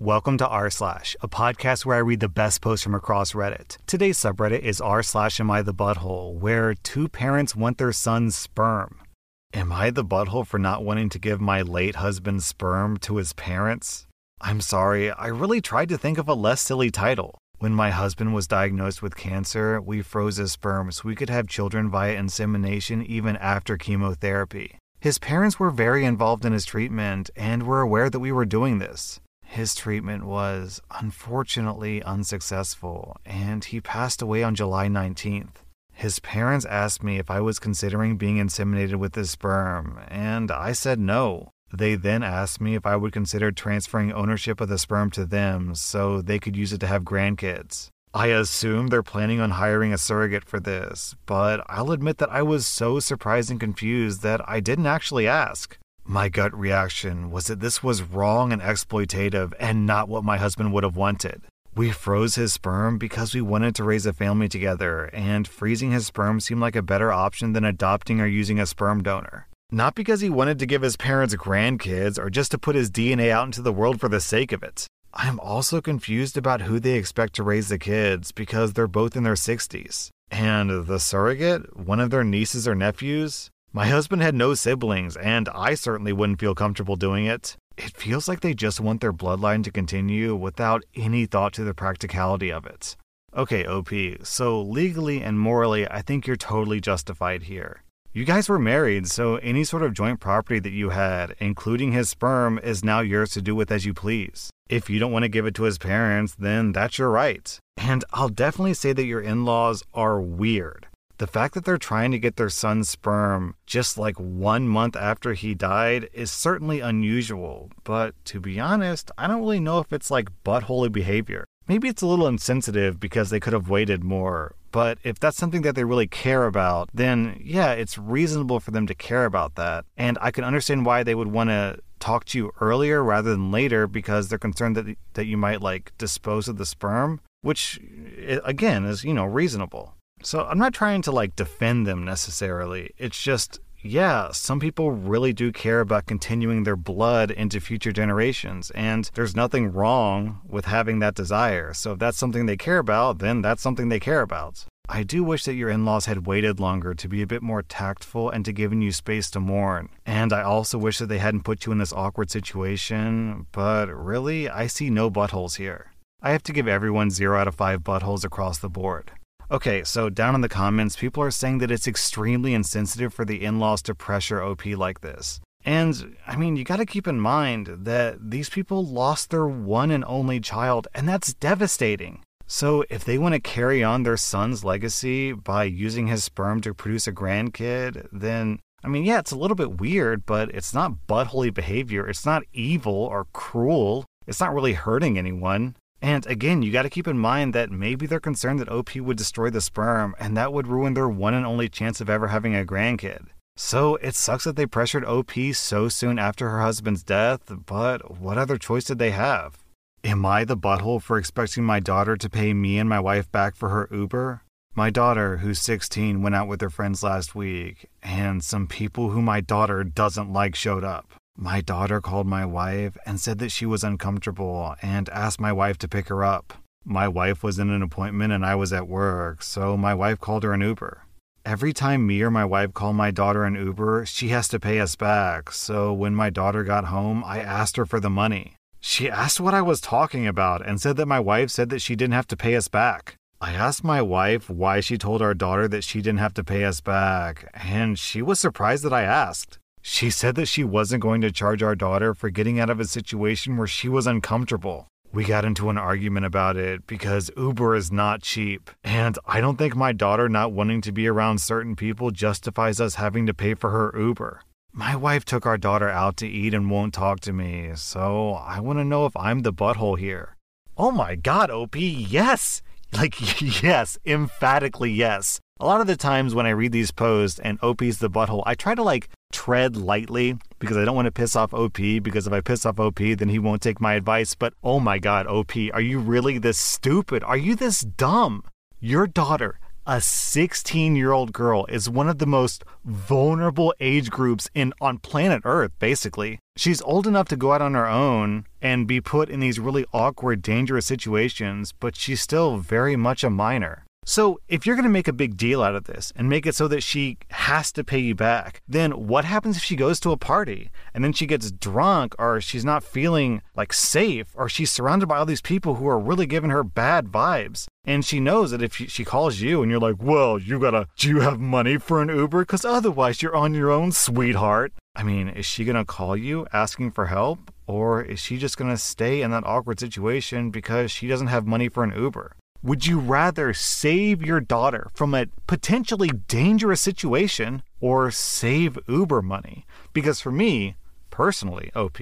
Welcome to r slash, a podcast where I read the best posts from across Reddit. Today's subreddit is r slash am I the butthole, where two parents want their son's sperm. Am I the butthole for not wanting to give my late husband's sperm to his parents? I'm sorry, I really tried to think of a less silly title. When my husband was diagnosed with cancer, we froze his sperm so we could have children via insemination even after chemotherapy. His parents were very involved in his treatment and were aware that we were doing this. His treatment was unfortunately unsuccessful, and he passed away on July 19th. His parents asked me if I was considering being inseminated with his sperm, and I said no. They then asked me if I would consider transferring ownership of the sperm to them so they could use it to have grandkids. I assume they're planning on hiring a surrogate for this, but I'll admit that I was so surprised and confused that I didn't actually ask. My gut reaction was that this was wrong and exploitative and not what my husband would have wanted. We froze his sperm because we wanted to raise a family together, and freezing his sperm seemed like a better option than adopting or using a sperm donor. Not because he wanted to give his parents grandkids or just to put his DNA out into the world for the sake of it. I am also confused about who they expect to raise the kids because they're both in their 60s. And the surrogate, one of their nieces or nephews, my husband had no siblings, and I certainly wouldn't feel comfortable doing it. It feels like they just want their bloodline to continue without any thought to the practicality of it. Okay, OP, so legally and morally, I think you're totally justified here. You guys were married, so any sort of joint property that you had, including his sperm, is now yours to do with as you please. If you don't want to give it to his parents, then that's your right. And I'll definitely say that your in laws are weird. The fact that they're trying to get their son's sperm just like one month after he died is certainly unusual, but to be honest, I don't really know if it's like buttholy behavior. Maybe it's a little insensitive because they could have waited more, but if that's something that they really care about, then yeah, it's reasonable for them to care about that. And I can understand why they would want to talk to you earlier rather than later because they're concerned that that you might like dispose of the sperm, which eh, again is, you know, reasonable. So I'm not trying to like defend them necessarily. It's just, yeah, some people really do care about continuing their blood into future generations, and there's nothing wrong with having that desire. So if that's something they care about, then that's something they care about. I do wish that your in laws had waited longer to be a bit more tactful and to given you space to mourn. And I also wish that they hadn't put you in this awkward situation, but really, I see no buttholes here. I have to give everyone 0 out of 5 buttholes across the board. Okay, so down in the comments, people are saying that it's extremely insensitive for the in laws to pressure OP like this. And I mean, you gotta keep in mind that these people lost their one and only child, and that's devastating. So, if they want to carry on their son's legacy by using his sperm to produce a grandkid, then I mean, yeah, it's a little bit weird, but it's not buttholy behavior. It's not evil or cruel. It's not really hurting anyone. And again, you got to keep in mind that maybe they're concerned that OP would destroy the sperm and that would ruin their one and only chance of ever having a grandkid. So it sucks that they pressured OP so soon after her husband's death, but what other choice did they have? Am I the butthole for expecting my daughter to pay me and my wife back for her Uber? My daughter, who's 16, went out with her friends last week, and some people who my daughter doesn't like showed up. My daughter called my wife and said that she was uncomfortable and asked my wife to pick her up. My wife was in an appointment and I was at work, so my wife called her an Uber. Every time me or my wife call my daughter an Uber, she has to pay us back. So when my daughter got home, I asked her for the money. She asked what I was talking about and said that my wife said that she didn't have to pay us back. I asked my wife why she told our daughter that she didn't have to pay us back, and she was surprised that I asked. She said that she wasn't going to charge our daughter for getting out of a situation where she was uncomfortable. We got into an argument about it because Uber is not cheap. And I don't think my daughter not wanting to be around certain people justifies us having to pay for her Uber. My wife took our daughter out to eat and won't talk to me, so I want to know if I'm the butthole here. Oh my god, OP, yes! Like, yes, emphatically yes. A lot of the times when I read these posts and OP's the butthole, I try to like tread lightly because I don't want to piss off OP because if I piss off OP, then he won't take my advice. But oh my God, OP, are you really this stupid? Are you this dumb? Your daughter a 16 year old girl is one of the most vulnerable age groups in on planet Earth, basically. She's old enough to go out on her own and be put in these really awkward, dangerous situations, but she's still very much a minor. So, if you're going to make a big deal out of this and make it so that she has to pay you back, then what happens if she goes to a party and then she gets drunk or she's not feeling like safe or she's surrounded by all these people who are really giving her bad vibes? And she knows that if she calls you and you're like, well, you gotta, do you have money for an Uber? Because otherwise you're on your own, sweetheart. I mean, is she gonna call you asking for help? Or is she just gonna stay in that awkward situation because she doesn't have money for an Uber? Would you rather save your daughter from a potentially dangerous situation or save Uber money? Because for me, personally, OP,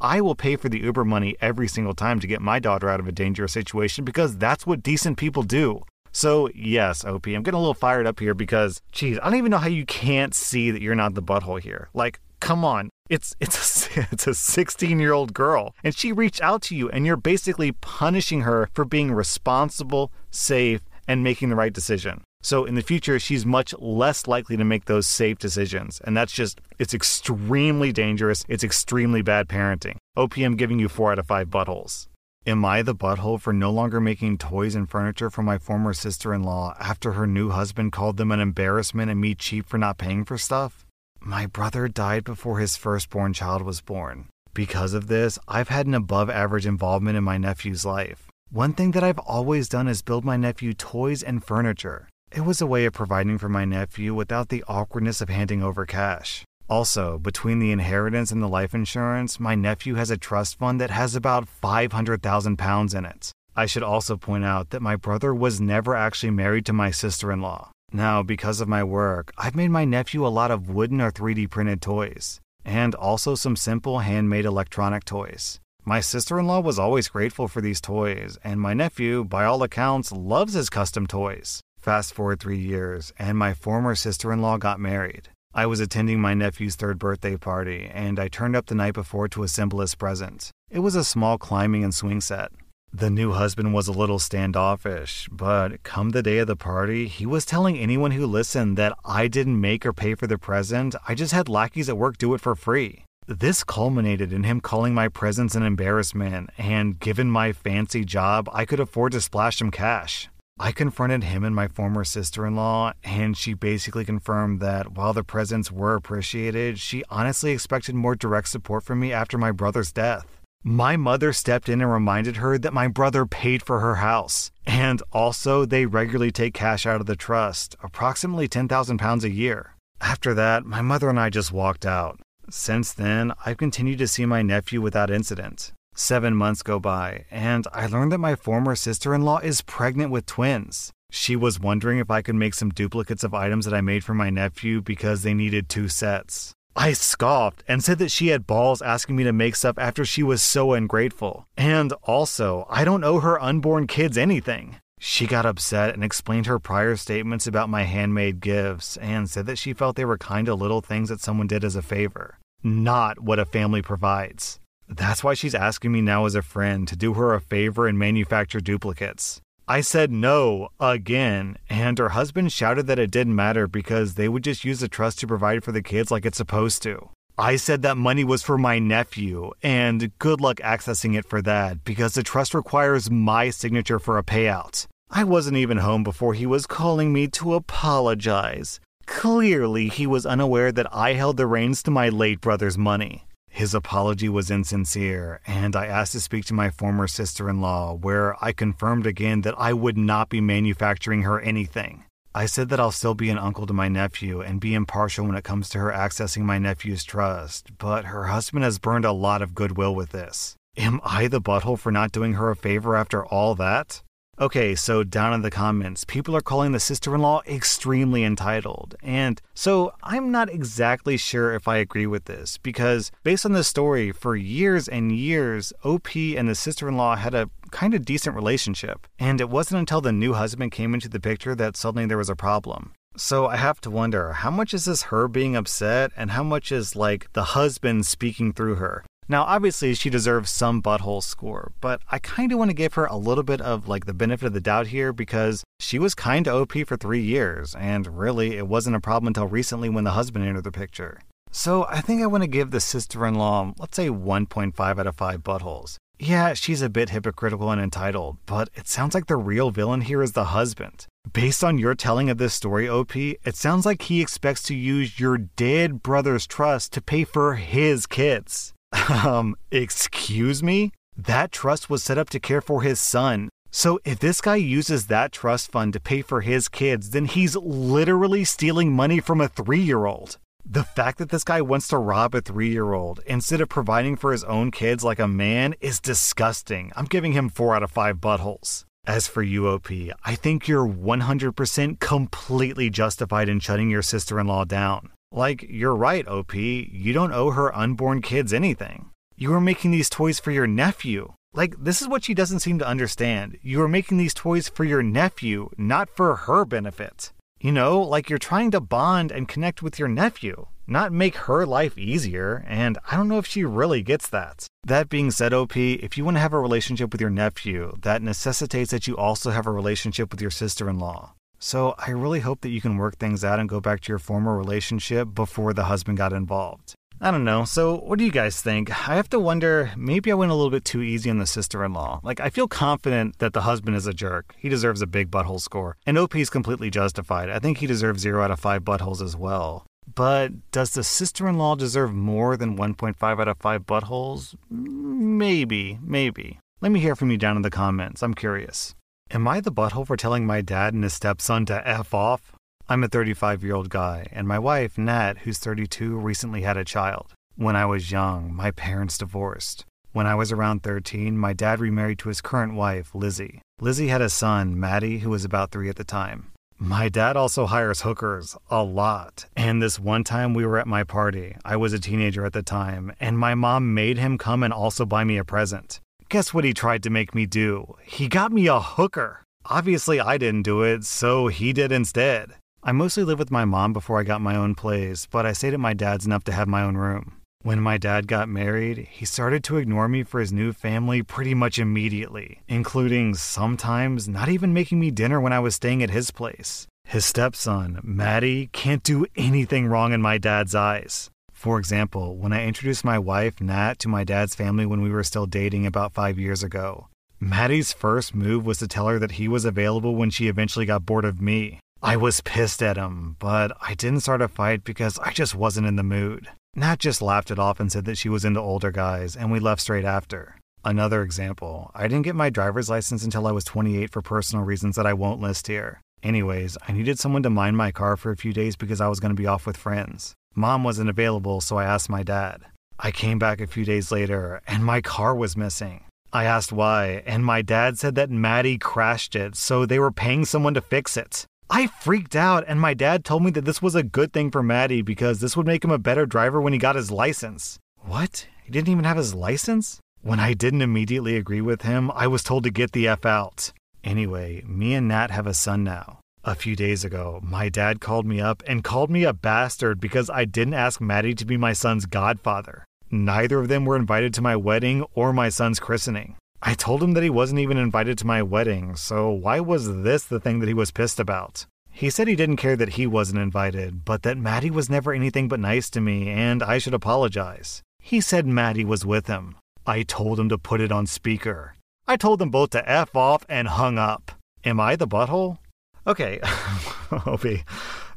I will pay for the Uber money every single time to get my daughter out of a dangerous situation because that's what decent people do. So, yes, OP, I'm getting a little fired up here because, geez, I don't even know how you can't see that you're not the butthole here. Like, come on. It's it's a, it's a 16 year old girl, and she reached out to you, and you're basically punishing her for being responsible, safe, and making the right decision. So in the future, she's much less likely to make those safe decisions, and that's just it's extremely dangerous. It's extremely bad parenting. OPM giving you four out of five buttholes. Am I the butthole for no longer making toys and furniture for my former sister in law after her new husband called them an embarrassment and me cheap for not paying for stuff? My brother died before his firstborn child was born. Because of this, I've had an above average involvement in my nephew's life. One thing that I've always done is build my nephew toys and furniture. It was a way of providing for my nephew without the awkwardness of handing over cash. Also, between the inheritance and the life insurance, my nephew has a trust fund that has about 500,000 pounds in it. I should also point out that my brother was never actually married to my sister in law. Now, because of my work, I've made my nephew a lot of wooden or 3D printed toys, and also some simple handmade electronic toys. My sister in law was always grateful for these toys, and my nephew, by all accounts, loves his custom toys. Fast forward three years, and my former sister in law got married. I was attending my nephew's third birthday party, and I turned up the night before to assemble his present. It was a small climbing and swing set. The new husband was a little standoffish, but come the day of the party, he was telling anyone who listened that I didn't make or pay for the present, I just had lackeys at work do it for free. This culminated in him calling my presence an embarrassment, and given my fancy job, I could afford to splash some cash. I confronted him and my former sister in law, and she basically confirmed that while the presents were appreciated, she honestly expected more direct support from me after my brother's death. My mother stepped in and reminded her that my brother paid for her house. And also, they regularly take cash out of the trust, approximately 10,000 pounds a year. After that, my mother and I just walked out. Since then, I've continued to see my nephew without incident. Seven months go by, and I learned that my former sister in law is pregnant with twins. She was wondering if I could make some duplicates of items that I made for my nephew because they needed two sets. I scoffed and said that she had balls asking me to make stuff after she was so ungrateful. And also, I don't owe her unborn kids anything. She got upset and explained her prior statements about my handmade gifts and said that she felt they were kind of little things that someone did as a favor, not what a family provides. That's why she's asking me now as a friend to do her a favor and manufacture duplicates. I said no again, and her husband shouted that it didn't matter because they would just use the trust to provide for the kids like it's supposed to. I said that money was for my nephew, and good luck accessing it for that because the trust requires my signature for a payout. I wasn't even home before he was calling me to apologize. Clearly, he was unaware that I held the reins to my late brother's money. His apology was insincere, and I asked to speak to my former sister in law, where I confirmed again that I would not be manufacturing her anything. I said that I'll still be an uncle to my nephew and be impartial when it comes to her accessing my nephew's trust, but her husband has burned a lot of goodwill with this. Am I the butthole for not doing her a favor after all that? Okay, so down in the comments, people are calling the sister in law extremely entitled. And so I'm not exactly sure if I agree with this, because based on this story, for years and years, OP and the sister in law had a kind of decent relationship. And it wasn't until the new husband came into the picture that suddenly there was a problem. So I have to wonder how much is this her being upset and how much is like the husband speaking through her? Now, obviously, she deserves some butthole score, but I kind of want to give her a little bit of like the benefit of the doubt here because she was kind of OP for three years, and really, it wasn't a problem until recently when the husband entered the picture. So I think I want to give the sister in law, let's say 1.5 out of 5 buttholes. Yeah, she's a bit hypocritical and entitled, but it sounds like the real villain here is the husband. Based on your telling of this story, OP, it sounds like he expects to use your dead brother's trust to pay for his kids. Um, excuse me? That trust was set up to care for his son. So if this guy uses that trust fund to pay for his kids, then he's literally stealing money from a three year old. The fact that this guy wants to rob a three year old instead of providing for his own kids like a man is disgusting. I'm giving him four out of five buttholes. As for UOP, I think you're 100% completely justified in shutting your sister in law down. Like, you're right, OP, you don't owe her unborn kids anything. You are making these toys for your nephew. Like, this is what she doesn't seem to understand. You are making these toys for your nephew, not for her benefit. You know, like you're trying to bond and connect with your nephew, not make her life easier, and I don't know if she really gets that. That being said, OP, if you want to have a relationship with your nephew, that necessitates that you also have a relationship with your sister in law. So I really hope that you can work things out and go back to your former relationship before the husband got involved. I don't know. So, what do you guys think? I have to wonder, maybe I went a little bit too easy on the sister in law. Like, I feel confident that the husband is a jerk. He deserves a big butthole score. And OP is completely justified. I think he deserves 0 out of 5 buttholes as well. But does the sister in law deserve more than 1.5 out of 5 buttholes? Maybe, maybe. Let me hear from you down in the comments. I'm curious. Am I the butthole for telling my dad and his stepson to F off? I'm a 35 year old guy, and my wife, Nat, who's 32, recently had a child. When I was young, my parents divorced. When I was around 13, my dad remarried to his current wife, Lizzie. Lizzie had a son, Maddie, who was about three at the time. My dad also hires hookers a lot. And this one time we were at my party, I was a teenager at the time, and my mom made him come and also buy me a present. Guess what he tried to make me do? He got me a hooker. Obviously, I didn't do it, so he did instead. I mostly lived with my mom before I got my own place, but I stayed at my dad's enough to have my own room. When my dad got married, he started to ignore me for his new family pretty much immediately, including sometimes not even making me dinner when I was staying at his place. His stepson, Maddie, can't do anything wrong in my dad's eyes. For example, when I introduced my wife, Nat, to my dad's family when we were still dating about five years ago, Maddie's first move was to tell her that he was available when she eventually got bored of me. I was pissed at him, but I didn't start a fight because I just wasn't in the mood. Nat just laughed it off and said that she was into older guys, and we left straight after. Another example I didn't get my driver's license until I was 28 for personal reasons that I won't list here. Anyways, I needed someone to mind my car for a few days because I was going to be off with friends. Mom wasn't available, so I asked my dad. I came back a few days later, and my car was missing. I asked why, and my dad said that Maddie crashed it, so they were paying someone to fix it. I freaked out, and my dad told me that this was a good thing for Maddie because this would make him a better driver when he got his license. What? He didn't even have his license? When I didn't immediately agree with him, I was told to get the F out. Anyway, me and Nat have a son now. A few days ago, my dad called me up and called me a bastard because I didn't ask Maddie to be my son's godfather. Neither of them were invited to my wedding or my son's christening. I told him that he wasn't even invited to my wedding, so why was this the thing that he was pissed about? He said he didn't care that he wasn't invited, but that Maddie was never anything but nice to me and I should apologize. He said Maddie was with him. I told him to put it on speaker. I told them both to F off and hung up. Am I the butthole? Okay, Opie.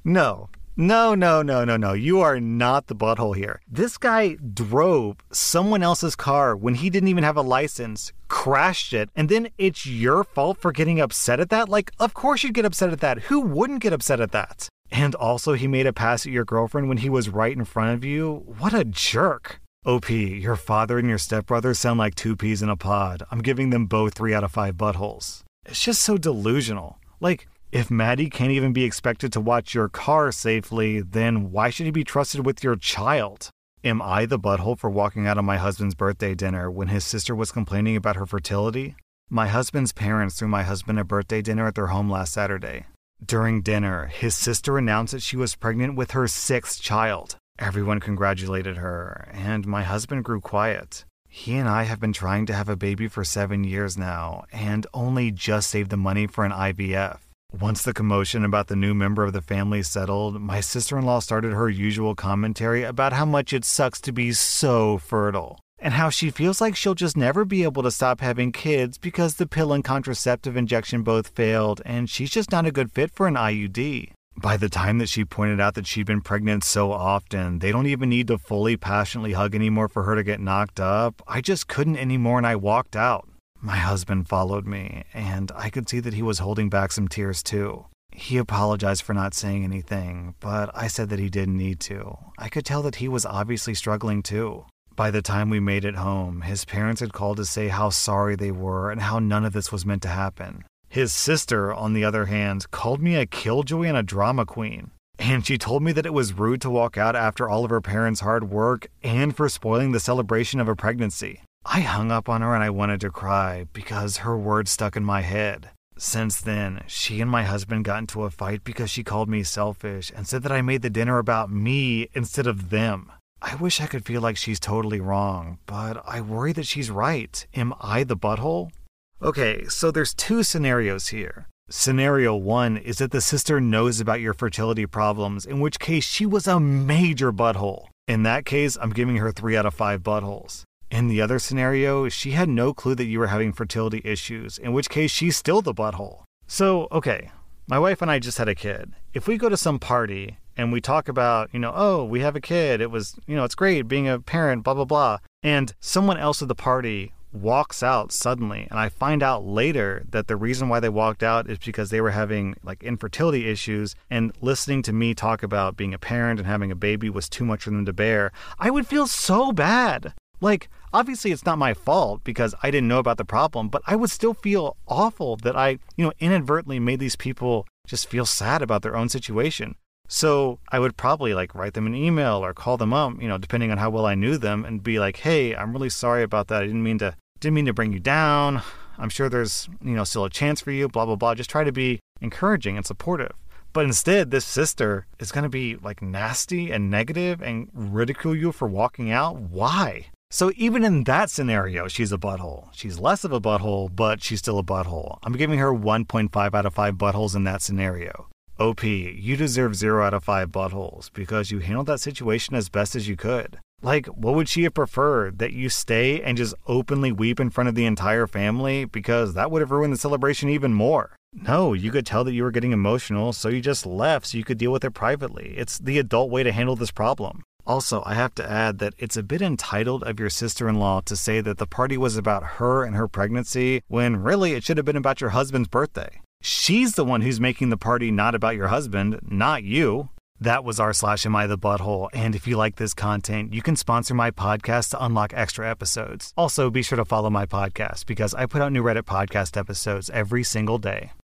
No, no, no, no, no, no. You are not the butthole here. This guy drove someone else's car when he didn't even have a license, crashed it, and then it's your fault for getting upset at that? Like, of course you'd get upset at that. Who wouldn't get upset at that? And also, he made a pass at your girlfriend when he was right in front of you? What a jerk. OP, your father and your stepbrother sound like two peas in a pod. I'm giving them both three out of five buttholes. It's just so delusional. Like, if Maddie can't even be expected to watch your car safely, then why should he be trusted with your child? Am I the butthole for walking out of my husband's birthday dinner when his sister was complaining about her fertility? My husband's parents threw my husband a birthday dinner at their home last Saturday. During dinner, his sister announced that she was pregnant with her sixth child. Everyone congratulated her, and my husband grew quiet. He and I have been trying to have a baby for seven years now, and only just saved the money for an IVF. Once the commotion about the new member of the family settled, my sister in law started her usual commentary about how much it sucks to be so fertile, and how she feels like she'll just never be able to stop having kids because the pill and contraceptive injection both failed, and she's just not a good fit for an IUD. By the time that she pointed out that she'd been pregnant so often, they don't even need to fully passionately hug anymore for her to get knocked up. I just couldn't anymore and I walked out. My husband followed me, and I could see that he was holding back some tears too. He apologized for not saying anything, but I said that he didn't need to. I could tell that he was obviously struggling too. By the time we made it home, his parents had called to say how sorry they were and how none of this was meant to happen. His sister, on the other hand, called me a killjoy and a drama queen. And she told me that it was rude to walk out after all of her parents' hard work and for spoiling the celebration of a pregnancy. I hung up on her and I wanted to cry because her words stuck in my head. Since then, she and my husband got into a fight because she called me selfish and said that I made the dinner about me instead of them. I wish I could feel like she's totally wrong, but I worry that she's right. Am I the butthole? Okay, so there's two scenarios here. Scenario one is that the sister knows about your fertility problems, in which case she was a major butthole. In that case, I'm giving her three out of five buttholes. In the other scenario, she had no clue that you were having fertility issues, in which case she's still the butthole. So, okay, my wife and I just had a kid. If we go to some party and we talk about, you know, oh, we have a kid, it was, you know, it's great being a parent, blah, blah, blah, and someone else at the party walks out suddenly and i find out later that the reason why they walked out is because they were having like infertility issues and listening to me talk about being a parent and having a baby was too much for them to bear i would feel so bad like, obviously, it's not my fault because I didn't know about the problem, but I would still feel awful that I, you know, inadvertently made these people just feel sad about their own situation. So I would probably like write them an email or call them up, you know, depending on how well I knew them, and be like, "Hey, I'm really sorry about that. I didn't mean to didn't mean to bring you down. I'm sure there's, you know, still a chance for you, blah blah blah." Just try to be encouraging and supportive. But instead, this sister is going to be like nasty and negative and ridicule you for walking out. Why? So even in that scenario, she's a butthole. She's less of a butthole, but she's still a butthole. I'm giving her 1.5 out of 5 buttholes in that scenario. OP, you deserve 0 out of 5 buttholes because you handled that situation as best as you could. Like, what would she have preferred? That you stay and just openly weep in front of the entire family? Because that would have ruined the celebration even more. No, you could tell that you were getting emotional, so you just left so you could deal with it privately. It's the adult way to handle this problem. Also, I have to add that it's a bit entitled of your sister in law to say that the party was about her and her pregnancy when really it should have been about your husband's birthday. She's the one who's making the party not about your husband, not you. That was r slash am I the butthole. And if you like this content, you can sponsor my podcast to unlock extra episodes. Also, be sure to follow my podcast because I put out new Reddit podcast episodes every single day.